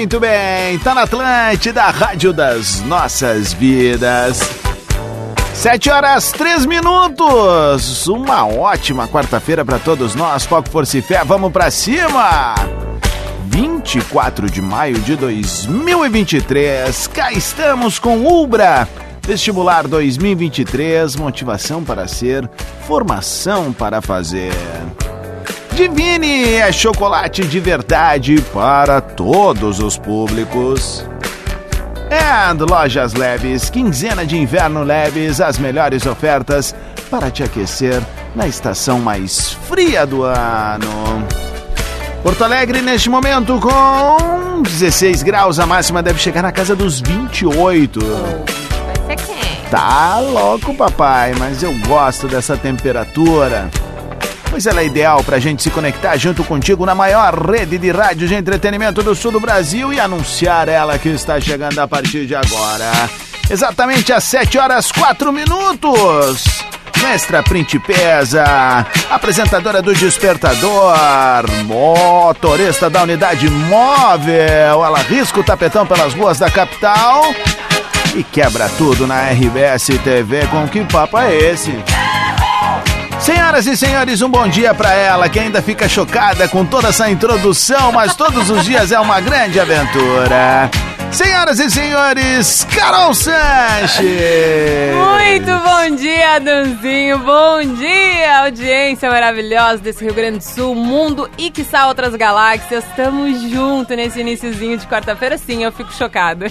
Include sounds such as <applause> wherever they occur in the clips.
Muito bem, tá na Atlântida, Rádio das Nossas Vidas. Sete horas, três minutos. Uma ótima quarta-feira para todos nós. Foco, força e fé, vamos pra cima. 24 de maio de 2023. Cá estamos com Ubra. Vestibular 2023, motivação para ser, formação para fazer. Divine é chocolate de verdade para todos os públicos. And Lojas Leves, quinzena de inverno leves, as melhores ofertas para te aquecer na estação mais fria do ano. Porto Alegre neste momento com 16 graus, a máxima deve chegar na casa dos 28. Vai ser quem? Tá louco, papai, mas eu gosto dessa temperatura. Pois ela é ideal para a gente se conectar junto contigo na maior rede de rádio de entretenimento do sul do Brasil e anunciar ela que está chegando a partir de agora. Exatamente às 7 horas 4 minutos. Mestra Principesa, apresentadora do Despertador, motorista da unidade móvel, ela risca o tapetão pelas ruas da capital e quebra tudo na RBS TV. Com que papo é esse? Senhoras e senhores, um bom dia para ela que ainda fica chocada com toda essa introdução, mas todos os dias é uma grande aventura. Senhoras e senhores, Carol Sanches! Muito bom dia, Danzinho. Bom dia, audiência maravilhosa desse Rio Grande do Sul, mundo e quiçá outras galáxias. Estamos juntos nesse iníciozinho de quarta-feira. Sim, eu fico chocada.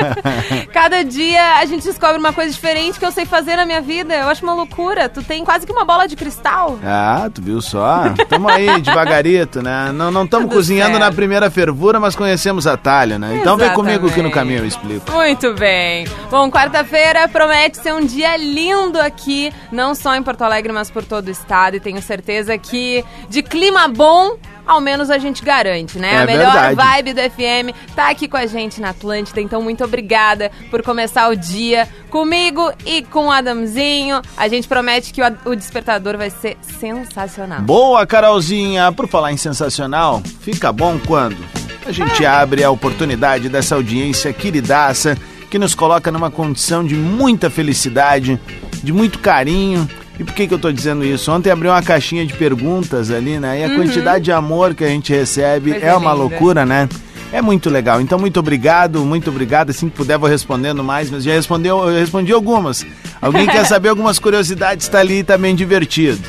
<laughs> Cada dia a gente descobre uma coisa diferente que eu sei fazer na minha vida. Eu acho uma loucura. Tu tem quase que uma bola de cristal. Ah, tu viu só? Tamo aí, devagarito, né? Não estamos cozinhando certo. na primeira fervura, mas conhecemos atalho, né? Então vem comigo que no caminho eu explico. Muito bem. Bom, quarta-feira promete ser um dia lindo aqui, não só em Porto Alegre, mas por todo o estado. E tenho certeza que de clima bom, ao menos a gente garante, né? É a melhor verdade. vibe do FM tá aqui com a gente na Atlântida. Então, muito obrigada por começar o dia comigo e com o Adamzinho. A gente promete que o, o despertador vai ser sensacional. Boa, Carolzinha! Por falar em sensacional, fica bom quando a gente abre a oportunidade dessa audiência queridaça que nos coloca numa condição de muita felicidade, de muito carinho. E por que, que eu tô dizendo isso? Ontem abriu uma caixinha de perguntas ali, né? E a quantidade de amor que a gente recebe Coisa é uma linda. loucura, né? É muito legal. Então, muito obrigado, muito obrigado. Assim que puder, vou respondendo mais, mas já respondeu, eu respondi algumas. Alguém quer <laughs> saber algumas curiosidades, tá ali também divertido.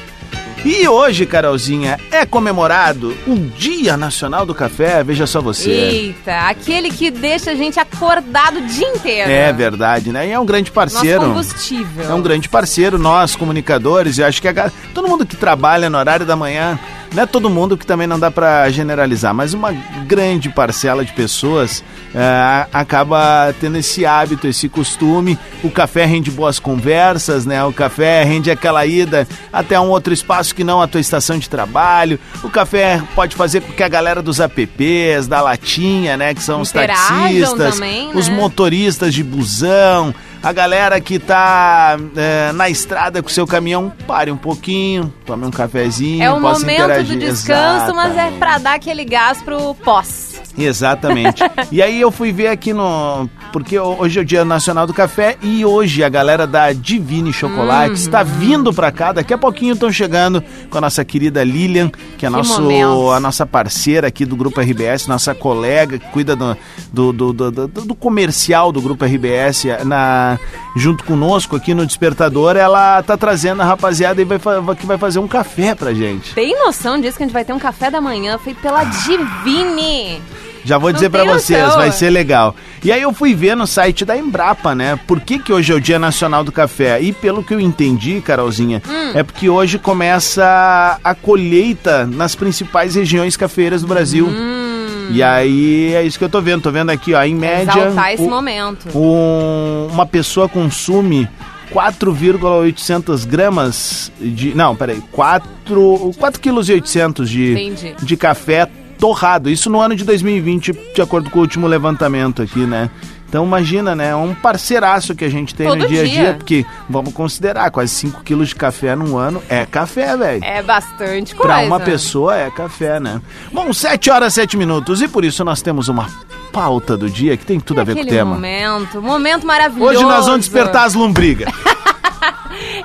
E hoje, Carolzinha, é comemorado o Dia Nacional do Café. Veja só você. Eita, aquele que deixa a gente acordado o dia inteiro. É verdade, né? E é um grande Nosso parceiro. combustível. É um grande parceiro, nós, comunicadores, e acho que a todo mundo que trabalha no horário da manhã, não é todo mundo que também não dá pra generalizar, mas uma grande parcela de pessoas é, acaba tendo esse hábito, esse costume. O café rende boas conversas, né? O café rende aquela ida até um outro espaço que não a tua estação de trabalho. O café pode fazer com que a galera dos apps, da latinha, né? Que são os taxistas, também, os né? motoristas de busão, a galera que tá é, na estrada com seu caminhão, pare um pouquinho, tome um cafezinho, É o possa momento interagir. do descanso, mas é Exatamente. pra dar aquele gás pro pós. Exatamente. <laughs> e aí eu fui ver aqui no. Porque hoje é o Dia Nacional do Café e hoje a galera da Divine Chocolate Uhum. está vindo pra cá. Daqui a pouquinho estão chegando com a nossa querida Lilian, que é a, Que nosso, momento. a nossa parceira aqui do Grupo RBS, nossa colega que cuida do, do, do, do, do- comercial do Grupo RBS na, junto conosco aqui no Despertador. Ela tá trazendo a rapaziada e vai, que vai fazer um café pra gente. Tem noção disso que a gente vai ter um café da manhã feito pela Divine? Já vou dizer tem vocês, noção, vai ser legal. E aí eu fui ver no site da Embrapa, né? Por que, que hoje é o Dia Nacional do Café? E pelo que eu entendi, Carolzinha, Hum. é porque hoje começa a colheita nas principais regiões cafeeiras do Brasil. Hum. E aí é isso que eu tô vendo. Tô vendo aqui, ó, em média. Exaltar esse o- momento. um- uma pessoa consome 4,800 gramas de. Não, peraí. 4, 4 quilos e 800 de, Entendi. de café torrado. Isso no ano de 2020, de acordo com o último levantamento aqui, né? Então imagina, né? É um parceiraço que a gente tem Todo no dia a dia. dia, porque vamos considerar, quase 5 quilos de café num ano é café, velho. É bastante coisa. Pra uma pessoa é café, né? Bom, 7 horas 7 minutos e por isso nós temos uma pauta do dia que tem tudo a ver com o Aquele tema. momento, momento maravilhoso. Hoje nós vamos despertar as lombrigas. <laughs>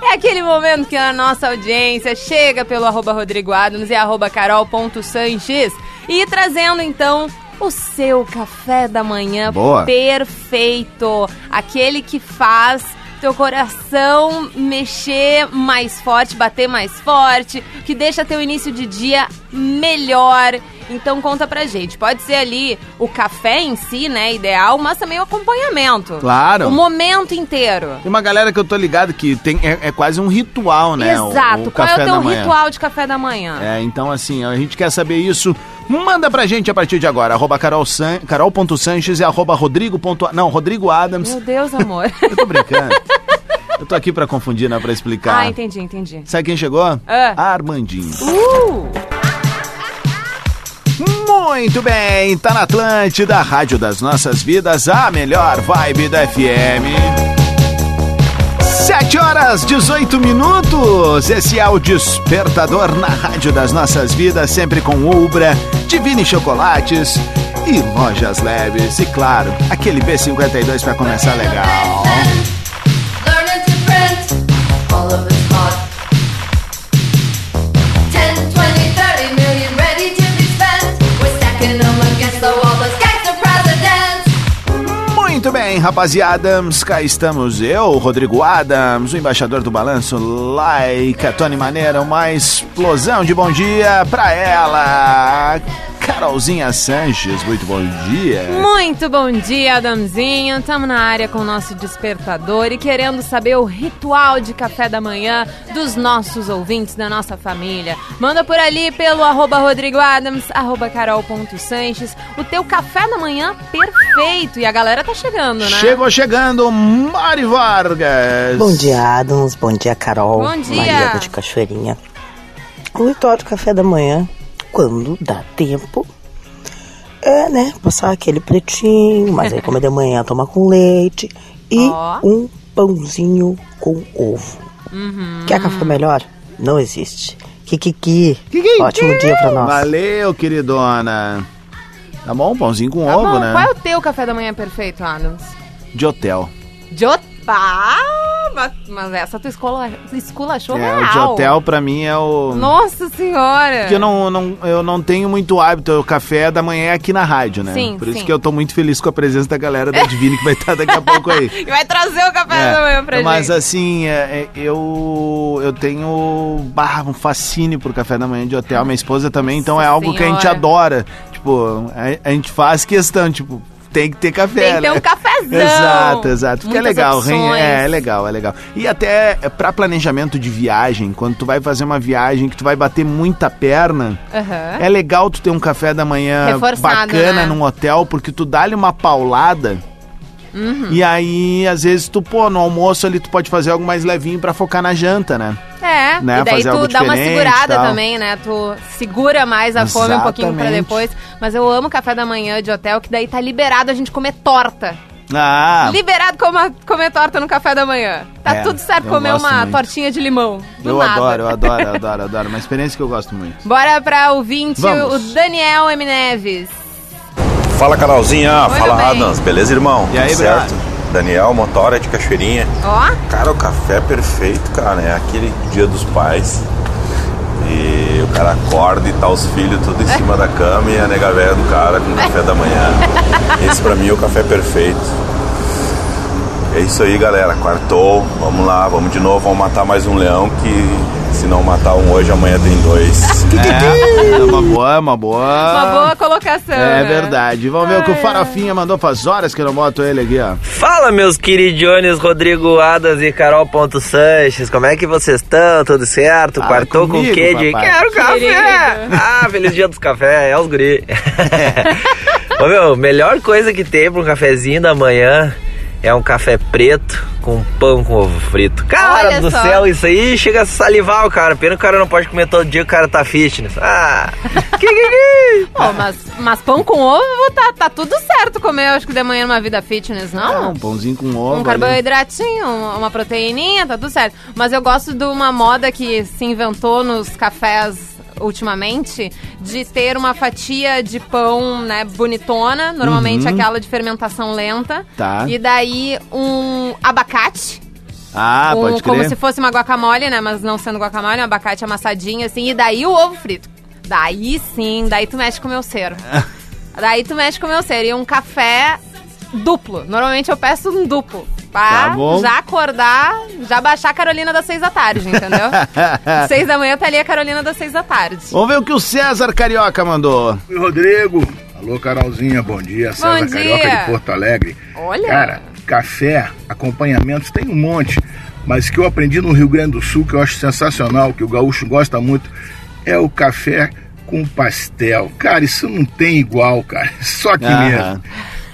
É aquele momento que a nossa audiência chega pelo arroba Rodrigo Adams e arroba carol.sanches e trazendo então o seu café da manhã Boa. perfeito. Aquele que faz teu coração mexer mais forte, bater mais forte, que deixa teu início de dia melhor. Então conta pra gente. Pode ser ali o café em si, né, ideal, mas também o acompanhamento. Claro. O momento inteiro. Tem uma galera que eu tô ligado que tem, é, é quase um ritual, né? o- Exato. o Qual é o teu ritual de café da manhã? É, então assim, a gente quer saber isso. Manda pra gente a partir de agora. Arroba Carol San, carol.sanches e arroba Rodrigo. Não, Rodrigo Adams. Meu Deus, amor. <laughs> Eu tô brincando. eu tô aqui pra confundir, não é pra explicar. ah, entendi, entendi. Sabe quem chegou? Ah. Armandinho. Uh! Muito bem, tá na Atlântida, Rádio das Nossas Vidas, a melhor vibe da FM. 7 horas 18 minutos. Esse é o Despertador na Rádio das Nossas Vidas, sempre com Ubra, Divine Chocolates e Lojas Leves. E claro, aquele B52 pra começar legal. Muito bem, rapaziada, cá estamos eu, Rodrigo Adams, o embaixador do balanço, Laika, Tony Maneira, uma explosão de bom dia pra ela, Carolzinha Sanches, muito bom dia. Muito bom dia, Adamzinho. Estamos na área com o nosso despertador e querendo saber o ritual de café da manhã dos nossos ouvintes, da nossa família. Manda por ali pelo arroba Rodrigo Adams, arroba carol.sanches, o teu café da manhã perfeito. E a galera tá chegando, né? Chegou chegando Mari Vargas. Bom dia, Adams. Bom dia, Carol. Bom dia. Maria de Cachoeirinha. O ritual de café da manhã, quando dá tempo, é, né, passar aquele pretinho, mas aí como é de manhã, <laughs> tomar com leite e Ó. um pãozinho com ovo. Uhum. Quer café melhor? Não existe. Kikiki. Kikiki. Ótimo dia pra nós. Valeu, queridona. Tá bom, pãozinho com Tá ovo, bom, né? qual é o teu café da manhã perfeito, Adams? De hotel. De hotel. Mas, mas essa tu escola, esculachou É, o real. de hotel pra mim é o... Nossa senhora. Porque eu não, não, eu não tenho muito hábito, o café da manhã é aqui na rádio, né? Sim, Por isso sim. que eu tô muito feliz com a presença da galera da Divine que vai estar daqui a pouco aí. <laughs> E vai trazer o café É, da manhã pra Mas gente. assim, é, é, eu, eu tenho bah, um fascínio por café da manhã de hotel, minha esposa também, então é algo que a gente Senhora. adora. Tipo, a, a gente faz questão, tipo, tem que ter café, Tem que ter né? um cafezão. Exato, exato. Porque é legal, opções. é, é legal, é legal. E até é, pra planejamento de viagem, quando tu vai fazer uma viagem que tu vai bater muita perna, Aham. é legal tu ter um café da manhã Reforçado, bacana né? num hotel, porque tu dá-lhe uma paulada. Uhum. E aí, às vezes, tu, pô, no almoço ali tu pode fazer algo mais levinho pra focar na janta, né? É, né, e daí fazer tu algo dá uma segurada tal. também, né? Tu segura mais a fome um pouquinho pra Exatamente. depois. Mas eu amo café da manhã de hotel, que daí tá liberado a gente comer torta. Ah, Liberado comer, comer torta no café da manhã. Tá É, tudo certo comer uma muito. tortinha de limão. Eu nada. adoro, eu adoro, eu <laughs> adoro, adoro. Uma experiência que eu gosto muito. Bora pra ouvinte, Vamos. o Daniel M. Neves. Fala Carolzinha, Oi, fala. Adams, beleza irmão? E aí, certo? Daniel, motora de Cachoeirinha. Ó, Cara, o café é perfeito, cara, é aquele dia dos pais. E o cara acorda e tá os filhos tudo em cima da cama e a nega velha do cara com o café da manhã. <laughs> Esse pra mim é o café perfeito. É isso aí, galera. Quartou, vamos lá, vamos de novo, vamos matar mais um leão que se não matar um hoje, amanhã tem dois. É, é uma boa, uma boa. Uma boa colocação. É né? verdade. Vamos ver o que o Farofinha mandou faz horas que eu não boto ele aqui, ó. Fala, meus queridiones Rodrigo Adas e Carol Ponto Sanches. Como é que vocês estão? Tudo certo? Fala Quartou com comigo, quê? De... Quero café! Querido. Ah, feliz dia dos cafés, é os guri. <laughs> Ô, meu, melhor coisa que tem pra um cafezinho da manhã é um café preto com pão com ovo frito. Cara Olha do só. céu, isso aí chega a salivar o cara. Pena que o cara não pode comer todo dia, o cara tá fitness. Ah, <laughs> que, que, que. Pô, mas, mas pão com ovo tá, tá tudo certo comer, eu acho que de manhã numa vida fitness, não? um pãozinho com ovo. Um ali. carboidratinho, uma uma proteininha, tá tudo certo. Mas eu gosto de uma moda que se inventou nos cafés ultimamente de ter uma fatia de pão, né, bonitona, normalmente aquela de fermentação lenta. Uhum. Tá. E daí um abacate. Ah, um- pode como crer. se fosse uma guacamole, né? Mas não sendo guacamole, um abacate amassadinho, assim. E daí o ovo frito. Daí sim, daí tu mexe com o meu cero. <laughs> daí tu mexe com o meu cero. E um café duplo. Normalmente eu peço um duplo. Pra Tá bom. já acordar, já baixar a Carolina das seis da tarde, entendeu? <laughs> seis da manhã tá ali a Carolina das seis da tarde. Vamos ver o que o César Carioca mandou. Oi, Rodrigo. Alô, Carolzinha, bom dia. César dia. Carioca de Porto Alegre. Olha. Cara, café, acompanhamentos, tem um monte. Mas que eu aprendi no Rio Grande do Sul, que eu acho sensacional, que o gaúcho gosta muito, é o café com pastel. Cara, isso não tem igual, cara. <laughs> Só aqui Aham. mesmo.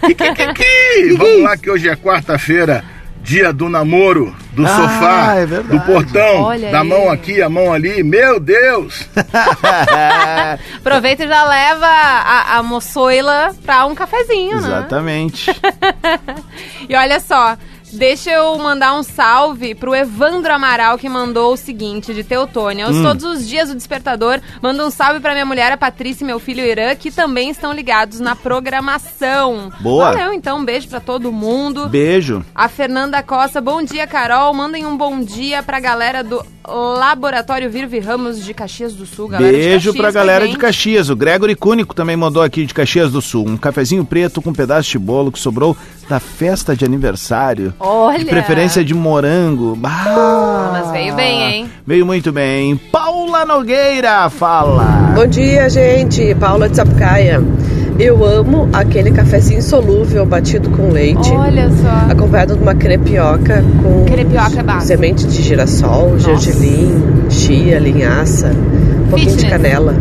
<laughs> Vamos lá que hoje é quarta-feira, dia do namoro, do Ah, sofá, é do portão, Olha da aí. mão aqui, a mão ali. Meu Deus! <laughs> Aproveita e já leva a, a moçoila pra um cafezinho, né? Exatamente. <laughs> E olha só, deixa eu mandar um salve pro Evandro Amaral que mandou o seguinte de Teutônia. Hum. Todos os dias o despertador manda um salve pra minha mulher, a Patrícia e meu filho Irã, que também estão ligados na programação. Boa. Valeu, então, um beijo pra todo mundo. Beijo. A Fernanda Costa, bom dia, Carol. Mandem um bom dia pra galera do Laboratório Virve Ramos de Caxias do Sul. Galera de Beijo Caxias pra galera de. Caxias. O Gregory Cúnico também mandou aqui de Caxias do Sul. Um cafezinho preto com um pedaço de bolo que sobrou da festa de aniversário. Olha. De preferência de morango. Bah, mas veio bem, hein? Veio muito bem. Paula Nogueira, fala. Bom dia, gente. Paula de Sapucaia. Eu amo aquele cafezinho solúvel batido com leite, Olha só. acompanhado de uma crepioca com Crepioca semente de girassol, gergelim, chia, linhaça, um pouquinho de Fitness. canela.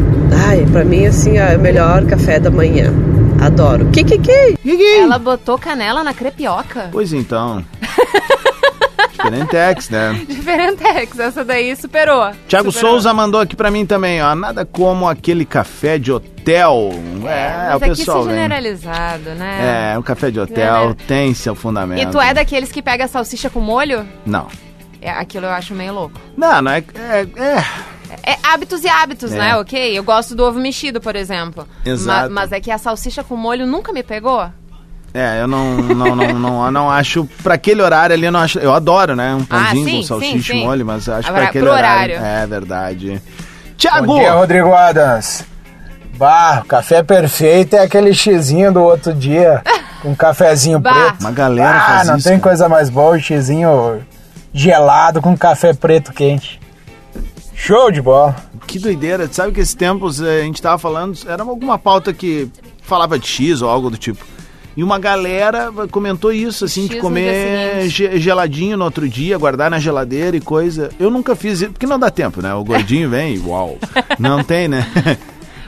Ai, pra mim, assim, é o melhor café da manhã. Adoro. Kikiki! Ela botou canela na crepioca. Pois então. <laughs> Diferentex, né? Diferentex, essa daí superou. Superou. Souza mandou aqui pra mim também, ó. Nada como aquele café de hotel. É, Mas o aqui pessoal isso vem. generalizado, né? É, um café de hotel né? tem seu fundamento. E tu é daqueles que pega a salsicha com molho? Não. É, aquilo eu acho meio louco. Não, não é. É, é. É hábitos e hábitos, É. né? Ok? Eu gosto do ovo mexido, por exemplo. Exato. Ma- mas é que a salsicha com molho nunca me pegou. É, eu não, não, não, não, não acho. Pra aquele horário ali, eu não acho. Eu adoro, né? Um pãozinho Ah, sim, com salsicha sim, e sim. molho, mas eu acho pra aquele pro horário. horário. É verdade. Thiago! Bom dia, Rodrigo Adams. Bah, o café perfeito é aquele xizinho do outro dia, <laughs> com um cafezinho Bah. preto. Uma galera Ah, faz não isso. tem cara. coisa mais boa, o xizinho gelado com café preto quente. Show de bola. Que doideira. Sabe que esses tempos eh, a gente tava falando, era alguma pauta que falava de X ou algo do tipo. E uma galera comentou isso, assim, X de comer geladinho no outro dia, guardar na geladeira e coisa. Eu nunca fiz isso, porque não dá tempo, né? O gordinho vem e uau. <laughs> Não tem, né?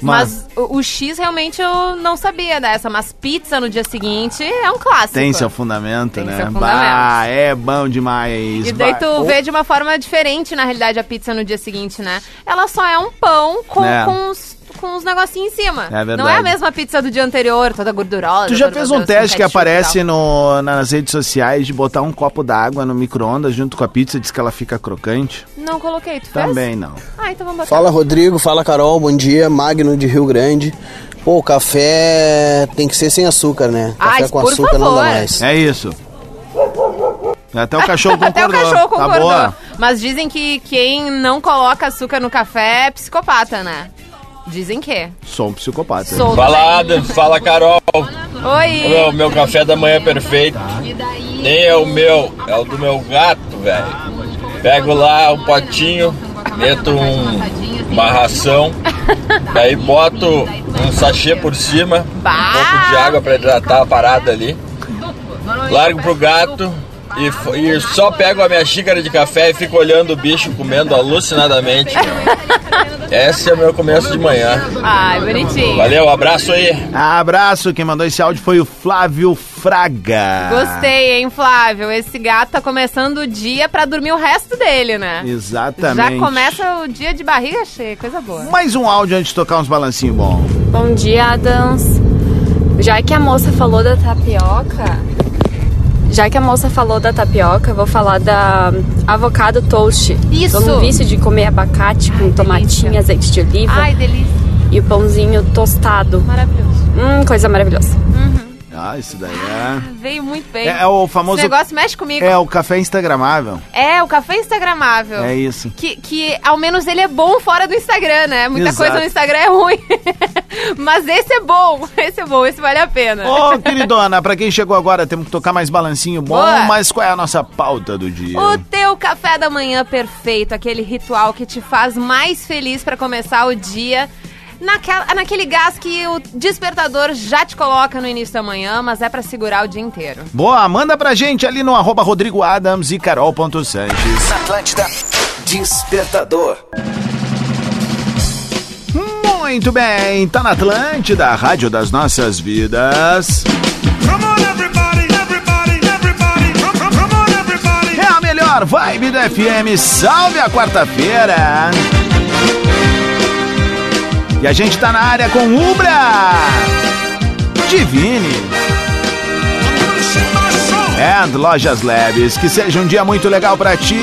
Mas, o, o X realmente eu não sabia dessa. Mas pizza no dia seguinte é um clássico. Tem seu fundamento, Tem né? seu fundamento. Bah, é bom demais. E daí Bah, tu vê de uma forma diferente, na realidade, a pizza no dia seguinte, né? Ela só é um pão com, É. com, uns, com uns negocinhos em cima. É verdade. Não é a mesma pizza do dia anterior, toda gordurosa. Tu já fez um teste que aparece no, nas redes sociais de botar um copo d'água no micro-ondas junto com a pizza, diz que ela fica crocante? Não coloquei, tu fez? Também não. Ah, então vamos botar. Fala Rodrigo, fala Carol, bom dia, Magno de Rio Grande. Pô, o café tem que ser sem açúcar, né? Café Ai, com açúcar não dá favor. mais. É isso. Até o cachorro concordou. <laughs> Até o cachorro Tá concordou. boa. Mas dizem que quem não coloca açúcar no café é psicopata, né? Dizem que. Sou um psicopata. Sou Fala. Adam, fala Carol. Oi. Meu, meu café da manhã é perfeito. Nem é o meu, é o do meu gato, velho. Pego lá um potinho, meto um uma ração, <laughs> daí boto um sachê por cima, um pouco de água pra hidratar a parada ali, largo pro gato e, e só pego a minha xícara de café e fico olhando o bicho comendo alucinadamente. <laughs> Esse é o meu começo de manhã. Ai, bonitinho. Valeu, abraço aí. Abraço, quem mandou esse áudio foi o Flávio Fraga. Gostei, hein, Flávio? Esse gato tá começando o dia pra dormir o resto dele, né? Exatamente. Já começa o dia de barriga cheia, coisa boa. Mais um áudio antes de tocar uns balancinhos bons. Bom dia, Adams. Já que a moça falou da tapioca, já que a moça falou da tapioca, vou falar da avocado toast. Isso. Tô no vício de comer abacate com tomatinho, azeite de oliva. Ai, delícia. E o pãozinho tostado. Maravilhoso. Hum, coisa maravilhosa. Ah, isso daí é. Veio muito bem. É, é o famoso. Esse negócio mexe comigo. É o café instagramável. É, o café instagramável. É isso. Que, que ao menos ele é bom fora do Instagram, né? Muita Exato. coisa no Instagram é ruim. <laughs> Mas esse é bom. <laughs> Esse é bom, esse vale a pena. Ô, queridona, pra quem chegou agora, temos que tocar mais balancinho bom, Boa. mas qual é a nossa pauta do dia? O teu café da manhã perfeito, aquele ritual que te faz mais feliz pra começar o dia. Naquela, naquele gás que o despertador já te coloca no início da manhã, mas é pra segurar o dia inteiro. Boa, manda pra gente ali no arroba Rodrigo Adams e Carol.Sanches. Atlântida, Despertador. Muito bem, tá na Atlântida, a rádio das nossas vidas. É a melhor vibe da FM, salve a quarta-feira. E a gente tá na área com Ubra, Divine. And Lojas Labs, que seja um dia muito legal pra ti.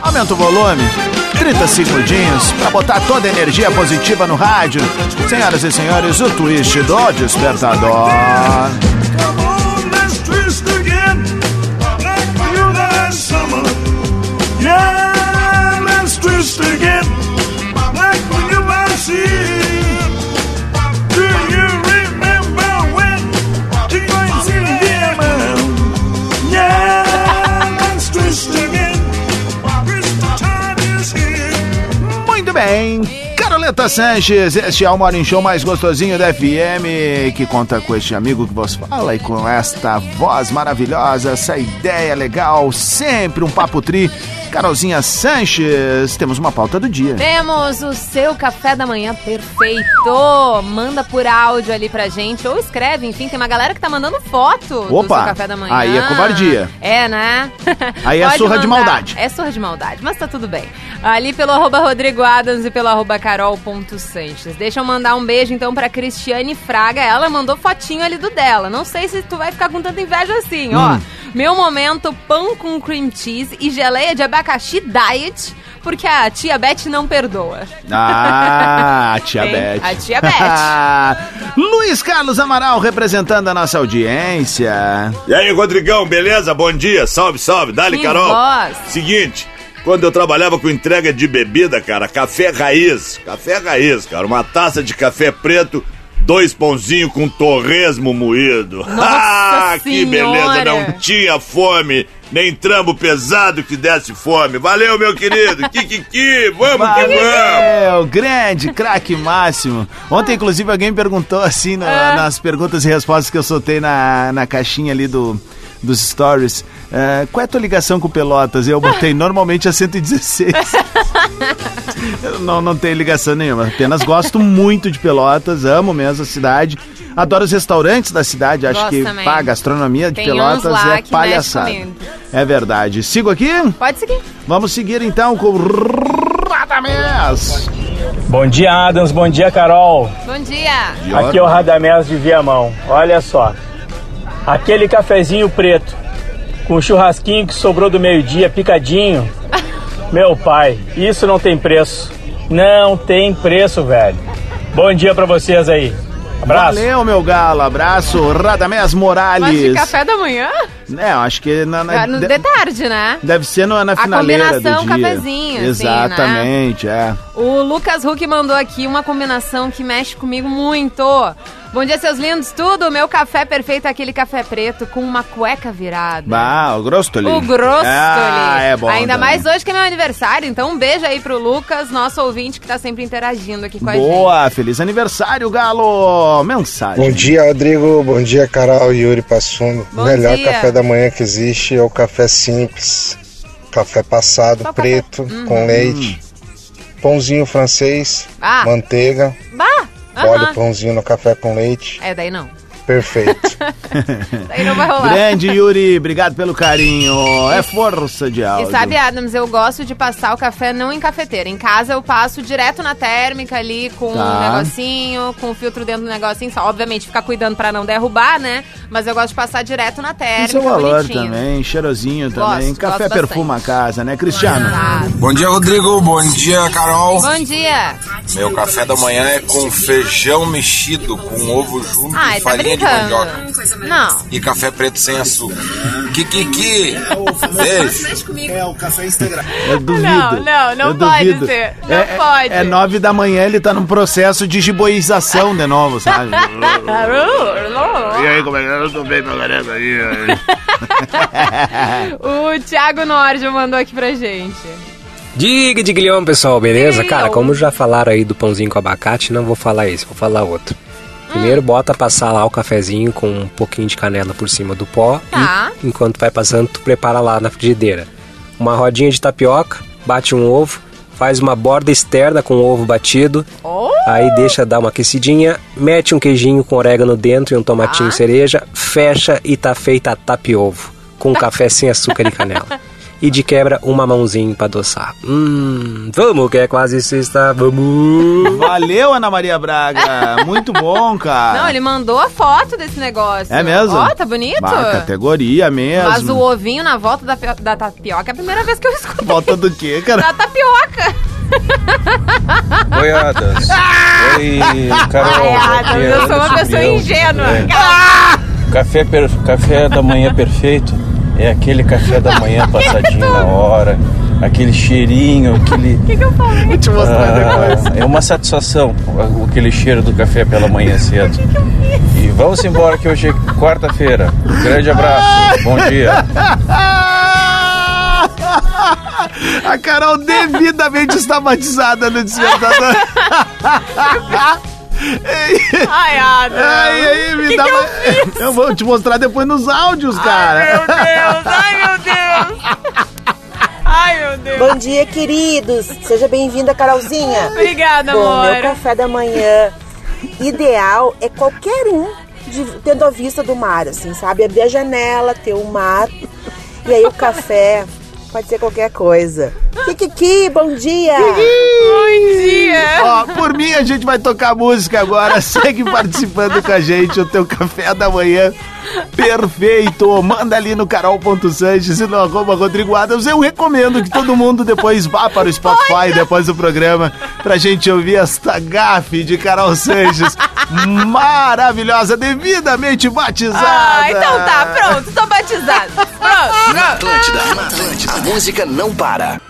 Aumenta o volume. 30 segundinhos pra botar toda a energia positiva no rádio. Senhoras e senhores, o twist do despertador. Muito bem. Caroleta Sanches, este é o Morning Show mais gostosinho da FM, que conta com este amigo que vos fala e com esta voz maravilhosa, essa ideia legal, sempre um papo tri. Carolzinha Sanches, temos uma pauta do dia. Temos o seu café da manhã perfeito. Manda por áudio ali pra gente ou escreve, enfim, tem uma galera que tá mandando foto do Opa, seu café da manhã. aí é covardia. É, né? Aí é surra de maldade. É surra de maldade, mas tá tudo bem. Ali pelo arroba Rodrigo Adams e pelo arroba carol.sanches. Deixa eu mandar um beijo então pra Cristiane Fraga. Ela mandou fotinho ali do dela. Não sei se tu vai ficar com tanta inveja assim, ó. Meu momento, pão com cream cheese e geleia de abacaxi diet, porque a tia Beth não perdoa. Ah, a <laughs> tia Hein? Beth. A tia Beth. <laughs> Luiz Carlos Amaral representando a nossa audiência. E aí, Rodrigão, beleza? Bom dia, salve, salve. Dali, Que Carol. voz. Seguinte, quando eu trabalhava com entrega de bebida, cara, café raiz, café raiz, cara, uma taça de café preto, dois pãozinhos com torresmo moído. <laughs> ah, que beleza, não tinha fome. Nem trambo pesado que desse fome. Valeu, meu querido. Kikiki, vamos que vamos. Valeu, grande, craque máximo. Ontem, inclusive, alguém perguntou assim na- É. nas perguntas e respostas que eu soltei na, na caixinha ali do, dos stories. É, qual é a tua ligação com Pelotas? Eu botei normalmente a 116. <laughs> Eu não, não tenho ligação nenhuma, apenas gosto muito de Pelotas, amo mesmo a cidade. Adoro os restaurantes da cidade, acho Gosto que também. pá, a gastronomia de Tem Pelotas lá é que mexe palhaçada. comigo. É verdade. Sigo aqui? Pode seguir. Vamos seguir então com o Radamés. Bom dia, Adams. Bom dia, Carol. Bom dia. Aqui é o Radamés de Viamão. Olha só. Aquele cafezinho preto com churrasquinho que sobrou do meio-dia, picadinho. Meu pai, isso não tem preço. Não tem preço, velho. Bom dia pra vocês aí. Abraço. Valeu, meu galo. Abraço. Radamés Mas de Morales. café da manhã? É, acho que na, na- no de- de tarde, né? deve ser no, na A finaleira combinação do dia. cafezinho, assim, Exatamente, é. O Lucas Huck mandou aqui uma combinação que mexe comigo muito. Bom dia, seus lindos, tudo. O meu café perfeito é aquele café preto com uma cueca virada. Ah, o Grostoli. O Grostoli. Ah, é bom. Ainda também. mais hoje que é meu aniversário. Então, um beijo aí pro Lucas, nosso ouvinte que tá sempre interagindo aqui com a gente. Boa, feliz aniversário, Galo. Mensagem. Bom dia, Rodrigo. Bom dia, Carol, Yuri Passuno. Bom o melhor dia. café da manhã que existe é o café simples. Café passado, preto, com leite. Pãozinho francês, Uhum. Ah. manteiga. Bah! Olha o pãozinho no café com leite. É, daí não. Perfeito. <laughs> Daí não vai rolar. Grande Yuri, obrigado pelo carinho. É força de áudio. E sabe, Adams, eu gosto de passar o café não em cafeteira. Em casa eu passo direto na térmica ali, com Tá. um negocinho, com o filtro dentro do negocinho. Só, obviamente, ficar cuidando pra não derrubar, né? Mas eu gosto de passar direto na térmica, Isso é valor bonitinho. também, cheirosinho também. Gosto, Café gosto perfuma a casa, né, Cristiano? Bom dia, Rodrigo. Bom dia, Carol. Bom dia. Meu café da manhã é com feijão mexido, com ovo junto e tá farinha de mandioca. Não. E café preto sem açúcar. Kikiki. Beijo. É o café integral. Eu duvido. Não, não, não eu pode duvido. ser. Não é, pode. É nove da manhã, ele tá num processo de giboização de novo, sabe? e aí, como é que eu tô bem, meu galera aí? <laughs> o Thiago Nordio mandou aqui pra gente. Diga de guilhão, pessoal, beleza? Cara, como já falaram aí do pãozinho com abacate, não vou falar esse, vou falar outro. Primeiro bota passar lá o cafezinho com um pouquinho de canela por cima do pó Tá. e enquanto vai passando, tu prepara lá na frigideira. Uma rodinha de tapioca, bate um ovo, faz uma borda externa com o ovo batido, aí deixa dar uma aquecidinha, mete um queijinho com orégano dentro e um tomatinho cereja, fecha e tá feita a tapiovo, com <laughs> café sem açúcar e canela. E de quebra, um mamãozinho pra adoçar. Hum, vamos que é quase sexta, vamos! <laughs> Valeu, Ana Maria Braga. Muito bom, cara. Não, ele mandou a foto desse negócio. É mesmo? Ó, tá bonito. Bah, categoria mesmo. Mas o ovinho na volta da, da tapioca é a primeira vez que eu escuto. Volta do quê, cara? Da tapioca. Oi, Adas. Oi, Carol. Eu sou uma pessoa ingênua. É. Café, per- café da manhã perfeito é aquele café da manhã <laughs> passadinho na hora, aquele cheirinho, aquele. O <laughs> que, que eu falei? Vou te mostrar depois. Ah, é uma satisfação o- aquele cheiro do café pela manhã <laughs> cedo. E vamos embora que hoje é quarta-feira. Um grande abraço. Bom dia. A Carol devidamente está batizada no despertador. Ai, Adam. Ai, aí, me Que dá que uma... eu eu vou te mostrar depois nos áudios, cara. Ai, meu Deus. Ai, meu Deus. Ai, meu Deus. Bom dia, queridos. Seja bem-vinda, Carolzinha. Obrigada, Bom, amor. meu café da manhã ideal é qualquer um de- tendo a vista do mar, assim, sabe? Abrir a janela, ter o mar e aí o café pode ser qualquer coisa. Kikiki, bom dia! Bom dia! Ó, por mim a gente vai tocar música agora. <laughs> Segue participando com a gente. O teu café da manhã perfeito. Manda ali no carol.sanches e no arroba Rodrigo Adams. Eu recomendo que todo mundo depois vá para o Spotify depois do programa pra gente ouvir esta gafe de Carol Sanches. Maravilhosa, devidamente batizada. Ah, então tá, pronto, tô batizado. Pronto. Na Atlântida, na Atlântida, a música não para.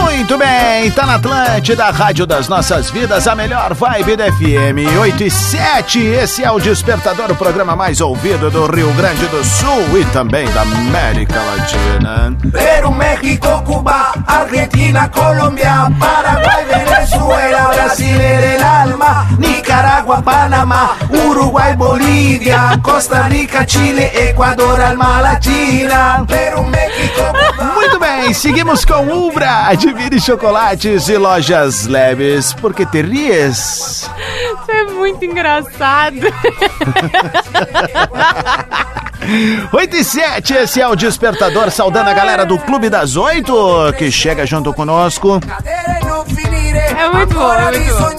Muito bem, tá na Atlântida, Rádio das Nossas Vidas, a melhor vibe da FM 8 e 7. Esse é o Despertador, o programa mais ouvido do Rio Grande do Sul e também da América Latina. Perú, México, Cuba, Argentina, Colombia, Paraguay, Venezuela, Brasil el alma, Nicaragua, Panamá, Uruguay, Bolívia, Costa Rica, Chile, Ecuador, alma latina. Perú, México, Cuba. Muito bem, seguimos com Ubra, advire chocolates e lojas leves, porque te ries. Isso é muito engraçado. 8 e 7, esse é o Despertador, saudando a galera do Clube das Oito, que chega junto conosco. É muito bom, é muito bom.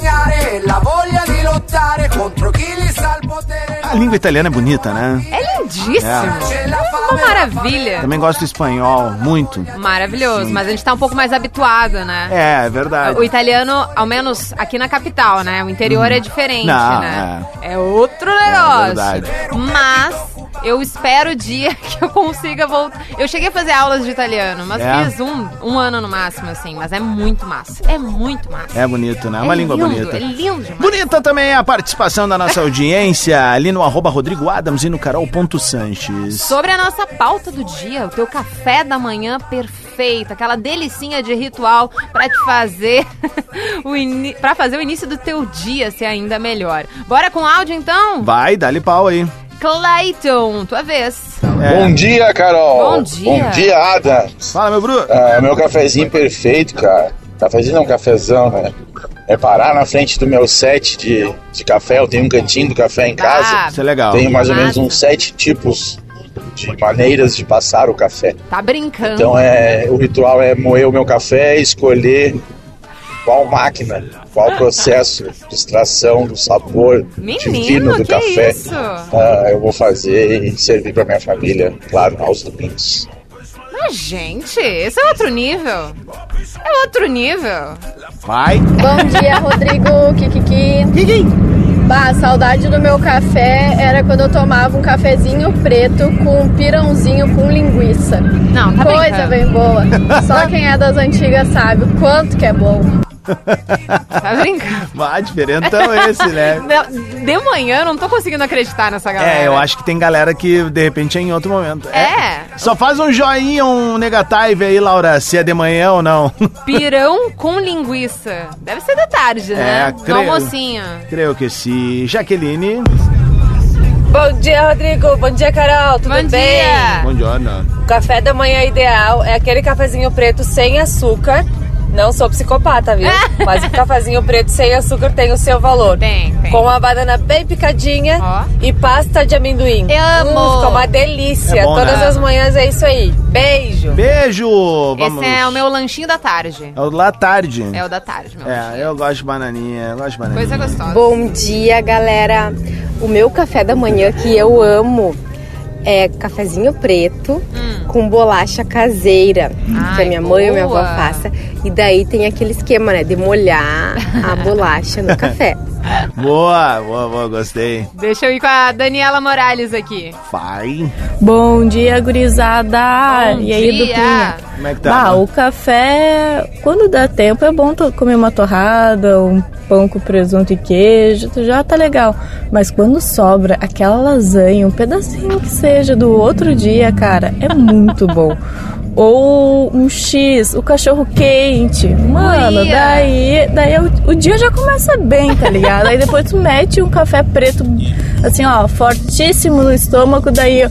A língua italiana é bonita, né? É lindíssimo. É. Uma maravilha. Também gosto do espanhol, muito. Maravilhoso, mas a gente tá um pouco mais habituado, né? É, é verdade. O italiano, ao menos aqui na capital, né? O interior é diferente, Não, né? É, outro negócio. verdade. Mas Eu espero o dia <laughs> que eu consiga voltar. Eu cheguei a fazer aulas de italiano, mas É? fiz um, um ano no máximo, assim. Mas é muito massa. É muito massa. É bonito, né? É uma É língua lindo, bonita. É lindo demais. Bonita também é a participação da nossa audiência ali no arroba Rodrigo Adams e no Carol.Sanches. Sobre a nossa pauta do dia, o teu café da manhã perfeito, aquela delicinha de ritual pra te fazer <laughs> o para fazer o início do teu dia ser ainda melhor. Bora com áudio então? Vai, dá-lhe pau aí. Clayton, tua vez. É. Bom dia, Carol. Bom dia. Bom dia, Adams. Fala, meu Bruno. Ah, meu cafezinho perfeito, cara. Cafezinho é um cafezão, né? É parar na frente do meu set de, de café. Eu tenho um cantinho do café em casa. Isso é legal. Tenho mais ou menos uns sete tipos de maneiras de passar o café. Tá brincando. Então é o ritual é moer o meu café e escolher qual máquina, qual processo de extração do sabor Menino, divino do que café isso? ah, eu vou fazer e servir para minha família, claro, aos domingos. Mas, gente, esse é outro nível. É outro nível. Vai. Bom dia, Rodrigo, Kikiki. Bah, a saudade do meu café era quando eu tomava um cafezinho preto com um pirãozinho com linguiça. Não, tá Coisa brincando. bem boa. Só quem é das antigas sabe o quanto que é bom. Tá brincando. Vai, diferentão esse, né? <laughs> De- De manhã eu não tô conseguindo acreditar nessa galera. É, eu acho que tem galera que de repente é em outro momento. É. Só faz um joinha, um negative aí, Laura, se é de manhã ou não. <laughs> Pirão com linguiça. Deve ser da tarde, né? É, No creio. almocinho. Creio que sim. Jaqueline. Bom dia, Rodrigo. Bom dia, Carol. Tudo Bom bem? dia. Bom dia, O café da manhã ideal é aquele cafezinho preto sem açúcar. Não sou psicopata, viu? Mas o cafezinho preto sem açúcar tem o seu valor. Tem, tem. Com a banana bem picadinha e pasta de amendoim. Eu amo. Hum, fica uma delícia. É bom, Todas né? as manhãs é isso aí. Beijo. Beijo! Vamos. Esse é o meu lanchinho da tarde. É o lá tarde. É o da tarde, meu. É, eu gosto de bananinha, eu gosto de bananinha. Coisa gostosa. Bom dia, galera. O meu café da manhã que eu amo é cafezinho preto com bolacha caseira, que Hum. Ai, a minha mãe e a minha avó boa. faça. E daí tem aquele esquema, né, de molhar a <laughs> bolacha no café. Boa, boa, boa, gostei. Deixa eu ir com a Daniela Morales aqui. Vai. Bom dia, gurizada! Bom e aí, dia. duplinha? Como é que tá? Bah, o café, quando dá tempo, é bom comer uma torrada, um pão com presunto e queijo, tu já tá legal. Mas quando sobra aquela lasanha, um pedacinho que seja do outro dia, cara, é muito bom. <laughs> Ou um X, o cachorro quente. Mano, Uia. daí, daí o, o dia já começa bem, tá ligado? Aí depois tu mete um café preto, assim, ó, fortíssimo no estômago, daí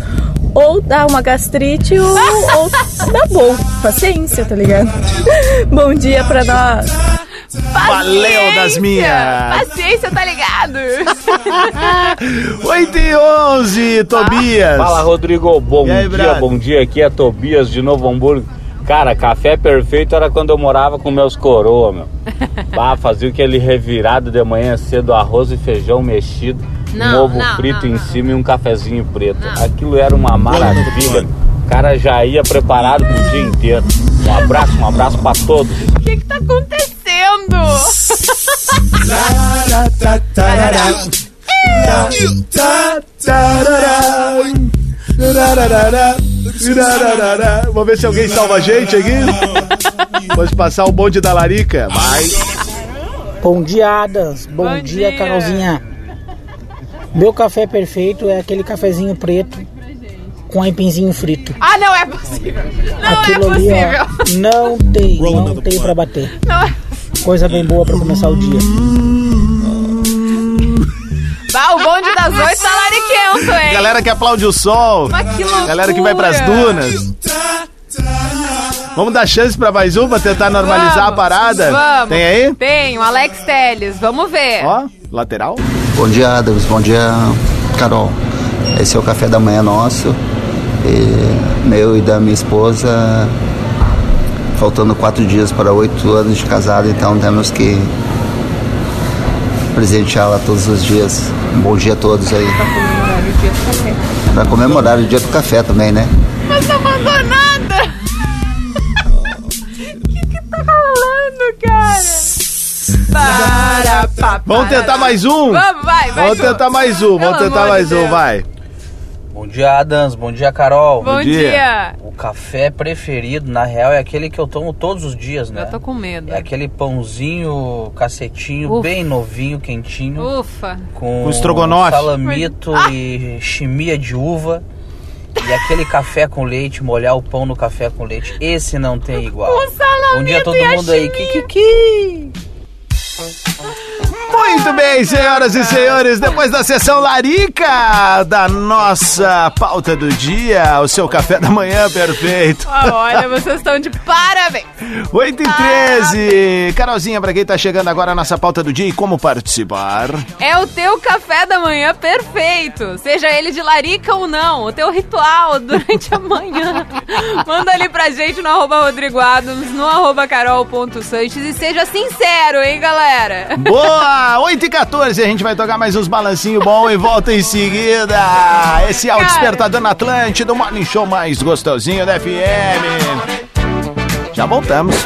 ou dá uma gastrite ou, ou dá bom. Paciência, tá ligado? <laughs> bom dia pra nós. Valeu das minhas! Paciência, tá ligado? <laughs> 8 e 11, Tobias. Fala, Rodrigo. Bom aí, dia, brother? bom dia. Aqui é Tobias de Novo Hamburgo. Cara, café perfeito era quando eu morava com meus coroa, meu. <laughs> Bah, fazia aquele revirado de manhã cedo, arroz e feijão mexido, Não, um ovo não, frito em cima e um cafezinho preto. Aquilo era uma maravilha. O cara já ia preparado pro dia inteiro. Um abraço, um abraço pra todos. O que que tá acontecendo? <laughs> Vamos ver se alguém salva a gente aqui. Vamos passar o bonde da Larica. Vai. Bom dia, Adams. Bom, Bom dia, dia. Carolzinha. Meu café perfeito é aquele cafezinho preto com aipinzinho frito. Ah, não é possível. Não Aquilo é ali, possível. ó, não tem, não tem pra bater. Não é... Coisa bem boa pra começar o dia. Bah, o bonde das oito tá lariquento, hein? Galera que aplaude o sol. Mas que loucura. Galera que vai pras dunas. Vamos dar chance pra mais um pra tentar normalizar a Vamos, parada? Vamos. Tem aí? Tem, o Alex Teles. Vamos ver. Ó, lateral. Bom dia, Adams. Bom dia, Carol. Esse é o café da manhã nosso. E meu e da minha esposa. Faltando quatro dias para oito anos de casado, então temos que presenteá-la todos os dias. Um bom dia a todos aí. Para comemorar o dia do café também, né? Mas não mandou nada. <laughs> O que que tá rolando, cara? Para, pa, Vamos tentar mais um? Vamos, vai, vai. Vamos tentar mais um, vamos tentar mais um, vai. Bom dia, Adams. Bom dia, Carol. Bom Bom dia. dia. O café preferido, na real, é aquele que eu tomo todos os dias, né? Eu tô com medo. É aquele pãozinho, cacetinho, Ufa. bem novinho, quentinho. Ufa. Com Com estrogonofe. salamito Ah. e chimia de uva. E aquele café com leite, molhar o pão no café com leite. Esse não tem igual. Com salamito Bom dia a todo mundo aí. Kikiki. Muito bem, senhoras e senhores, depois da sessão larica da nossa pauta do dia, o seu café da manhã perfeito. Ah, olha, vocês estão de parabéns. 8 e 13. Carolzinha, pra quem tá chegando agora a nossa pauta do dia e como participar. É o teu café da manhã perfeito. Seja ele de larica ou não. O teu ritual durante a manhã. <laughs> Manda ali pra gente no arroba Rodrigo Adams, no arroba carol.sanches e seja sincero, hein, galera? Boa! 8 e 14, a gente vai tocar mais uns balancinhos bom e volta em seguida. Esse é o Despertador na Atlântida, o morning show mais gostosinho da FM. Já voltamos.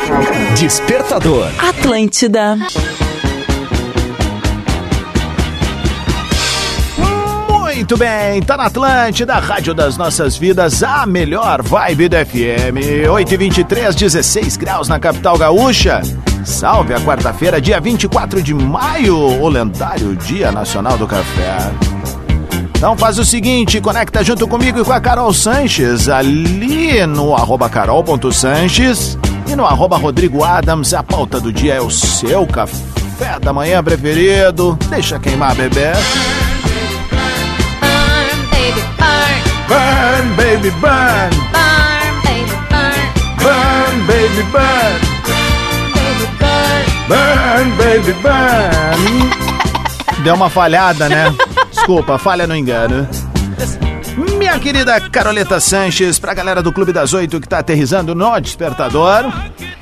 Despertador. Atlântida. Muito bem, tá na Atlântida, Rádio das Nossas Vidas, a melhor vibe do FM. 8 e 23, 16 graus na capital gaúcha. Salve a quarta-feira, dia 24 de maio, o lendário Dia Nacional do Café. Então faz o seguinte, conecta junto comigo e com a Carol Sanches, ali no arroba carol.sanches e no arroba Rodrigo Adams. A pauta do dia é o seu café da manhã preferido. Deixa queimar, bebê. Burn, baby, burn. Burn, baby, burn. Burn, baby, burn. Deu uma falhada, né? Desculpa, falha no engano. Minha querida Caroleta Sanches, pra galera do Clube das Oito que tá aterrizando no Despertador,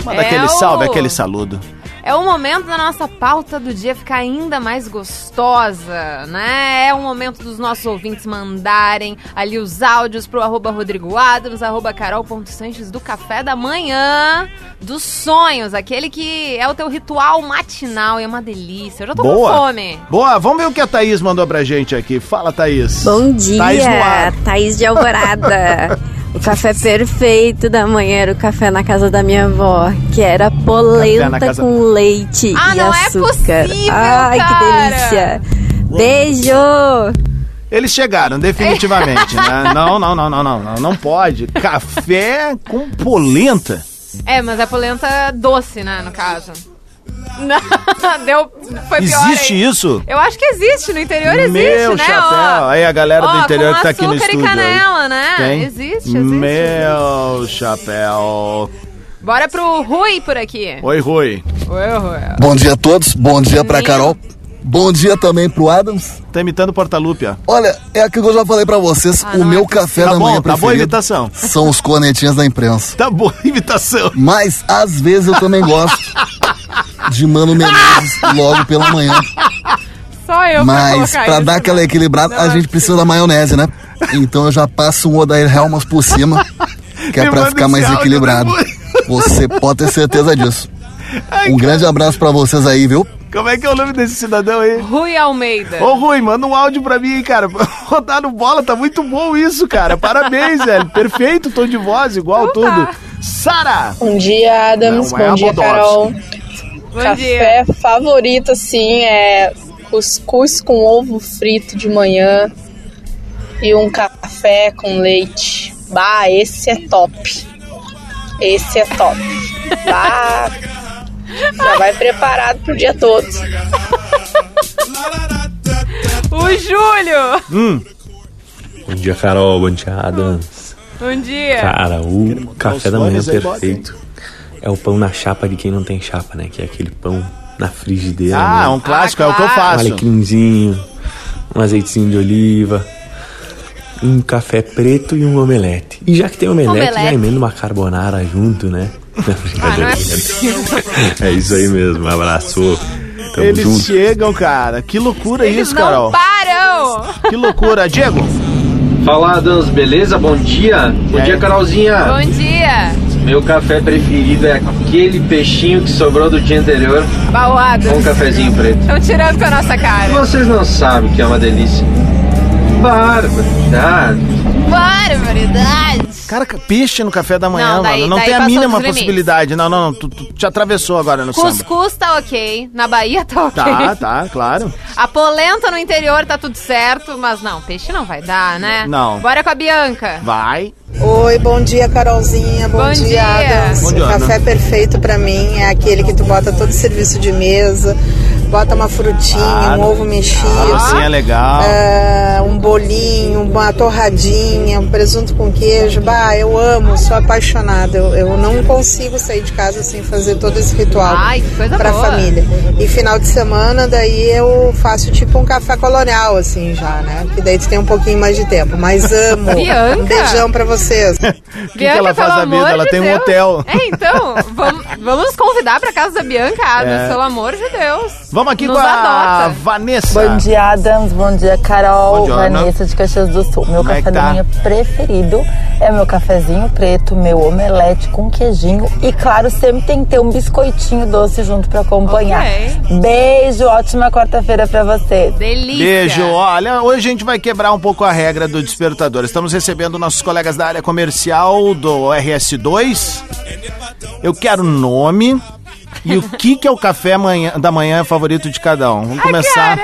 manda É aquele o- salve, aquele saludo. É o momento da nossa pauta do dia ficar ainda mais gostosa, né? É o momento dos nossos ouvintes mandarem ali os áudios pro arroba Rodrigo Adams, arroba carol.sanches do café da manhã dos sonhos, aquele que é o teu ritual matinal e é uma delícia. Eu já tô Boa. com fome. Boa, vamos ver o que a Thaís mandou pra gente aqui. Fala, Thaís. Bom dia, Thaís no ar. Thaís de Alvorada. <laughs> o café perfeito da manhã era o café na casa da minha avó, que era polenta casa- com leite Ah, e não é açúcar. possível, Ai, cara. que delícia. Beijo! Eles chegaram, definitivamente, né? <laughs> Não, não, não, não, não, não, não pode. Café com polenta. É, mas é polenta doce, né, no caso. Não, <laughs> deu, foi pior Existe aí. isso? Eu acho que existe, no interior existe, Meu né? chapéu. Ó, Aí a galera do Ó, interior que tá aqui no açúcar e estúdio. aí. canela, né? Tem? Existe, existe. Meu chapéu. Bora pro Rui por aqui. Oi, Rui. Oi, Rui. Bom dia a todos, bom dia pra Carol. Bom dia também pro Adams. Tá imitando Portalúpia. Olha, é aquilo que eu já falei pra vocês, o meu café Tá da bom, manhã tá boa a imitação. são os cornetinhas da imprensa. Tá boa a imitação. Mas às vezes eu também gosto <laughs> de Mano Menezes logo pela manhã. Só eu Mas colocar dar aquela equilibrada, a gente precisa da maionese, né? Então eu já passo um Odair Helmas por cima, que é manda ficar mais equilibrado. Você pode ter certeza disso. Um grande abraço pra vocês aí, viu? Como é que é o nome desse cidadão aí? Rui Almeida. Ô, Rui, manda um áudio pra mim, cara. <laughs> Rodar no bola, tá muito bom isso, cara. Parabéns, velho. Perfeito, tom de voz, igual tudo. Sara! Bom dia, Adams. Não é Bom dia, Abodowski. Carol. Bom Café favorito, assim, é cuscuz com ovo frito de manhã e um café com leite. Bah, esse é top. Esse é top. Bah, <laughs> já vai preparado pro dia todo. O Júlio. Hum. Bom dia, Carol. Bom dia, Adams. Bom dia. Cara, o café da manhã perfeito é o pão na chapa de quem não tem chapa, né? Que é aquele pão na frigideira. Ah, né? um clássico, é o que eu Um faço. alecrimzinho, um azeitezinho de oliva, um café preto e um omelete. E já que tem omelete, Omelete. já emenda uma carbonara junto, né? Ah, não é é isso aí mesmo, um abraço. Tamo Eles junto. chegam, cara. Que loucura Eles isso, não Carol. param. Que loucura. Diego. Fala, Adams, beleza? Bom dia. Bom dia, Carolzinha. Bom dia. Meu café preferido é aquele peixinho que sobrou do dia anterior Bauado. com um cafezinho preto. Estão tirando com a nossa cara. Vocês não sabem que é uma delícia. Já. Barbaridade. Cara, peixe no café da manhã, Não, daí- mano. Não tem a mínima limites. possibilidade. Não, não, não. Tu, tu te atravessou agora no samba. Cuscuz tá ok. Na Bahia tá ok. Tá, tá, claro. A polenta no interior tá tudo certo, mas não, peixe não vai dar, né? Não. Bora com a Bianca. Vai. Oi, bom dia, Carolzinha. Bom, Bom dia, dia. Adams. Bom dia, o café perfeito pra mim é aquele que tu bota todo o serviço de mesa, bota uma frutinha, Claro. um ovo mexido. Assim é legal. é, um bolinho, uma torradinha, um presunto com queijo. Bah, eu amo, sou apaixonada. Eu, eu não consigo sair de casa sem fazer todo esse ritual Ai, que coisa pra boa. família. E final de semana, daí eu faço tipo um café colonial, assim, já, né? Que daí tu tem um pouquinho mais de tempo. Mas amo. Bianca. Um beijão pra vocês. O <laughs> que, que ela faz da vida? Ela de tem um Deus. hotel. É, então, vamos, vamos convidar pra casa da Bianca, <laughs> Adams, É. pelo amor de Deus. Vamos aqui Nos com a adota. Vanessa. Bom dia, Adams. Bom dia, Carol. Bom dia. Vanessa de Caxias do Sul. Meu Como é café que da tá? manhã preferido é meu cafezinho preto, meu omelete com queijinho e, claro, sempre tem que ter um biscoitinho doce junto pra acompanhar. Ok. Beijo, ótima quarta-feira pra vocês. Delícia. Beijo. Olha, hoje a gente vai quebrar um pouco a regra do despertador. Estamos recebendo nossos colegas da área comercial do RS2. Eu quero nome e o que, que é o café manhã- da manhã favorito de cada um. Vamos começar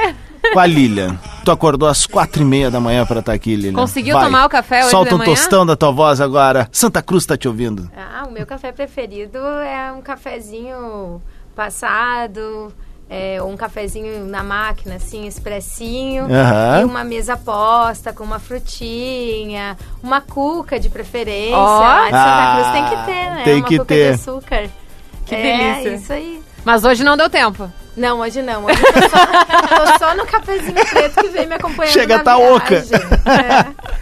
com a Lilian. Tu acordou às quatro e meia da manhã pra estar aqui, Lilian. Conseguiu Vai. tomar o café hoje Solta um manhã? tostão da tua voz agora. Santa Cruz tá te ouvindo. Ah, o meu café preferido é um cafezinho passado, é, um cafezinho na máquina, assim, expressinho. Aham. E uma mesa posta com uma frutinha, uma cuca de preferência. Ó. A de Santa Ah, Cruz tem que ter, né? tem uma que cuca ter. de açúcar. Que é, delícia. isso aí. Mas hoje não deu tempo. Não, hoje não. Hoje eu tô só, tô só no cafezinho preto que vem me acompanhando Chega, na tá oca. viagem.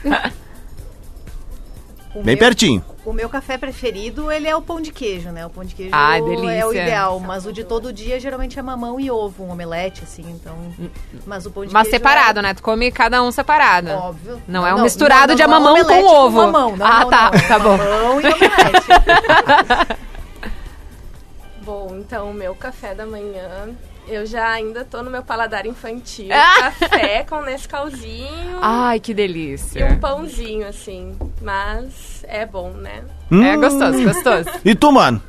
É. O <laughs> Bem meu- pertinho. O meu café preferido, ele é o pão de queijo, né? O pão de queijo Ai, delícia. é o ideal, mas o de todo dia geralmente é mamão e ovo, um omelete, assim, então... Mas o pão de Mas queijo separado, né? Tu come cada um separado. Óbvio. Não, é Não, um não, misturado não, de não é mamão com com ovo. mamão, não, ah, não, tá, não, é tá bom. mamão e omelete. <laughs> Então o meu café da manhã, eu já ainda tô no meu paladar infantil. Ah! Café <laughs> com Nescauzinho. Ai, que delícia. E um pãozinho, assim. Mas é bom, né? É gostoso, gostoso. E tu, mano?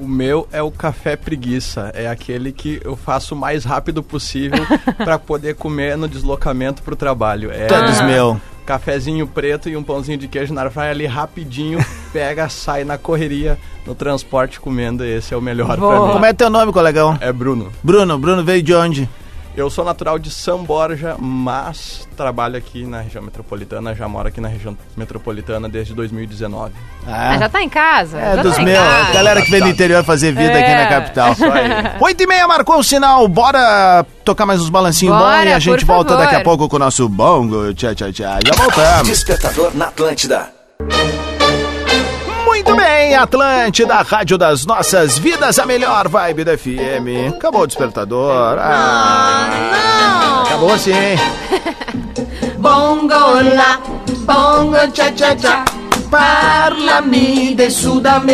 O meu é o café preguiça. É aquele que eu faço o mais rápido possível <laughs> para poder comer no deslocamento pro trabalho. É Tu é dos meu. Cafezinho preto e um pãozinho de queijo na airfryer ali rapidinho, <laughs> pega, sai na correria, no transporte comendo. Esse é o melhor pra mim. Como é teu nome, colegão? É Bruno. Bruno, Bruno veio de onde? Eu sou natural de São Borja, mas trabalho aqui na região metropolitana, já moro aqui na região metropolitana desde 2019. Ah, já tá em casa? É já dos tá meus. casa. Galera que vem do interior fazer vida aqui na É. capital. Oito e meia marcou o sinal. Bora tocar mais uns balancinhos bons e a gente volta favor. daqui a pouco com o nosso bongo. Tchau, tchau, tchau. Já voltamos. Despertador na Atlântida. Bem, Atlântida, a rádio das nossas vidas, a melhor vibe da FM. Acabou o despertador. Ah, Acabou sim. <laughs> Bongo la, bongo cha cha cha, parlami de Sudamérica.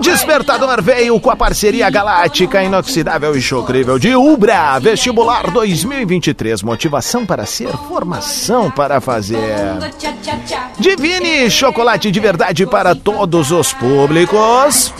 Despertador veio com a parceria galáctica inoxidável e chocrível de Ubra. Vestibular 2023. Motivação para ser, formação para fazer. Divine chocolate de verdade para todos os públicos.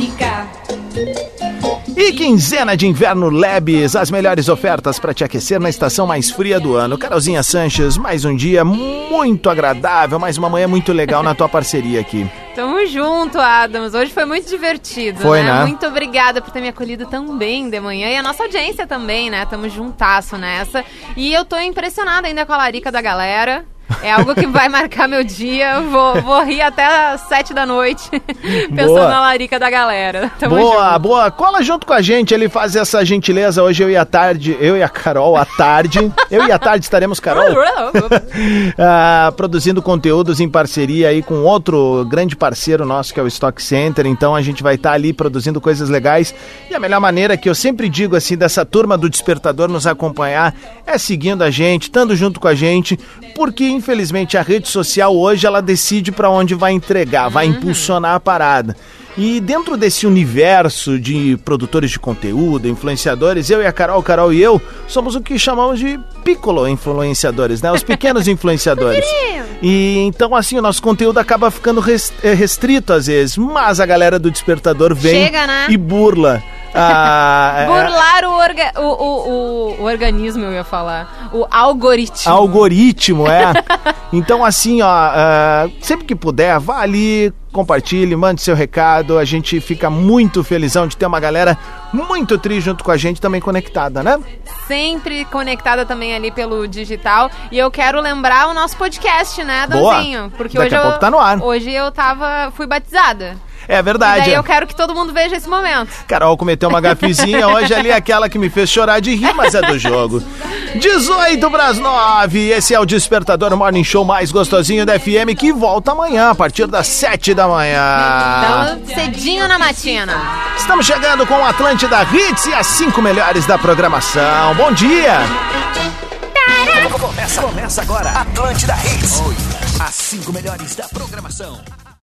E quinzena de inverno Lebes, as melhores ofertas para te aquecer na estação mais fria do ano. Carolzinha Sanches, mais um dia muito agradável, mais uma manhã muito legal na tua parceria aqui. Tamo junto, Adams. Hoje foi muito divertido, Foi, né? né? Muito obrigada por ter me acolhido tão bem de manhã. E a nossa audiência também, né? Tamo juntasso nessa. E eu tô impressionada ainda com a larica da galera. É algo que vai marcar meu dia. Vou, vou rir até às sete da noite, <laughs> pensando Boa. na larica da galera. <laughs> Tamo boa, junto. boa. Cola junto com a gente, ele faz essa gentileza. Hoje eu e a tarde, eu e a Carol à tarde. <laughs> eu e a tarde estaremos, Carol, ah, produzindo conteúdos em parceria aí com outro grande parceiro nosso que é o Stock Center. Então a gente vai estar ali produzindo coisas legais. E a melhor maneira que eu sempre digo assim dessa turma do Despertador nos acompanhar é seguindo a gente, estando junto com a gente, porque infelizmente a rede social hoje ela decide para onde vai entregar, vai Uhum. impulsionar a parada. E dentro desse universo de produtores de conteúdo, influenciadores, eu e a Carol, Carol e eu, somos o que chamamos de piccolo influenciadores, né? Os pequenos <laughs> influenciadores. E então, assim, o nosso conteúdo acaba ficando eh, restrito às vezes, mas a galera do Despertador vem Chega, né? e burla. A- <laughs> Burlar o, orga- o, o, o- organismo, eu ia falar. O algoritmo. Algoritmo, é. <laughs> Então, assim, ó, ah, sempre que puder, vá ali, compartilhe, mande seu recado. A gente fica muito felizão de ter uma galera muito tri junto com a gente, também conectada, né? Sempre conectada também ali pelo digital. E eu quero lembrar o nosso podcast, né, Boa. Danzinho? Porque Daqui hoje a eu, pouco tá no ar. Hoje eu tava. fui batizada. É E verdade. daí é. eu quero que todo mundo veja esse momento. Carol cometeu uma gafezinha hoje ali, aquela que me fez chorar de rir, mas é do jogo. 18 para as 9. Esse é o Despertador Morning Show mais gostosinho da FM que volta amanhã, a partir das 7 da manhã. Então, cedinho na matina. Estamos chegando com o Atlântida Hits e as 5 melhores da programação. Bom dia! Começa, começa agora. Atlântida Hits. As cinco melhores da programação.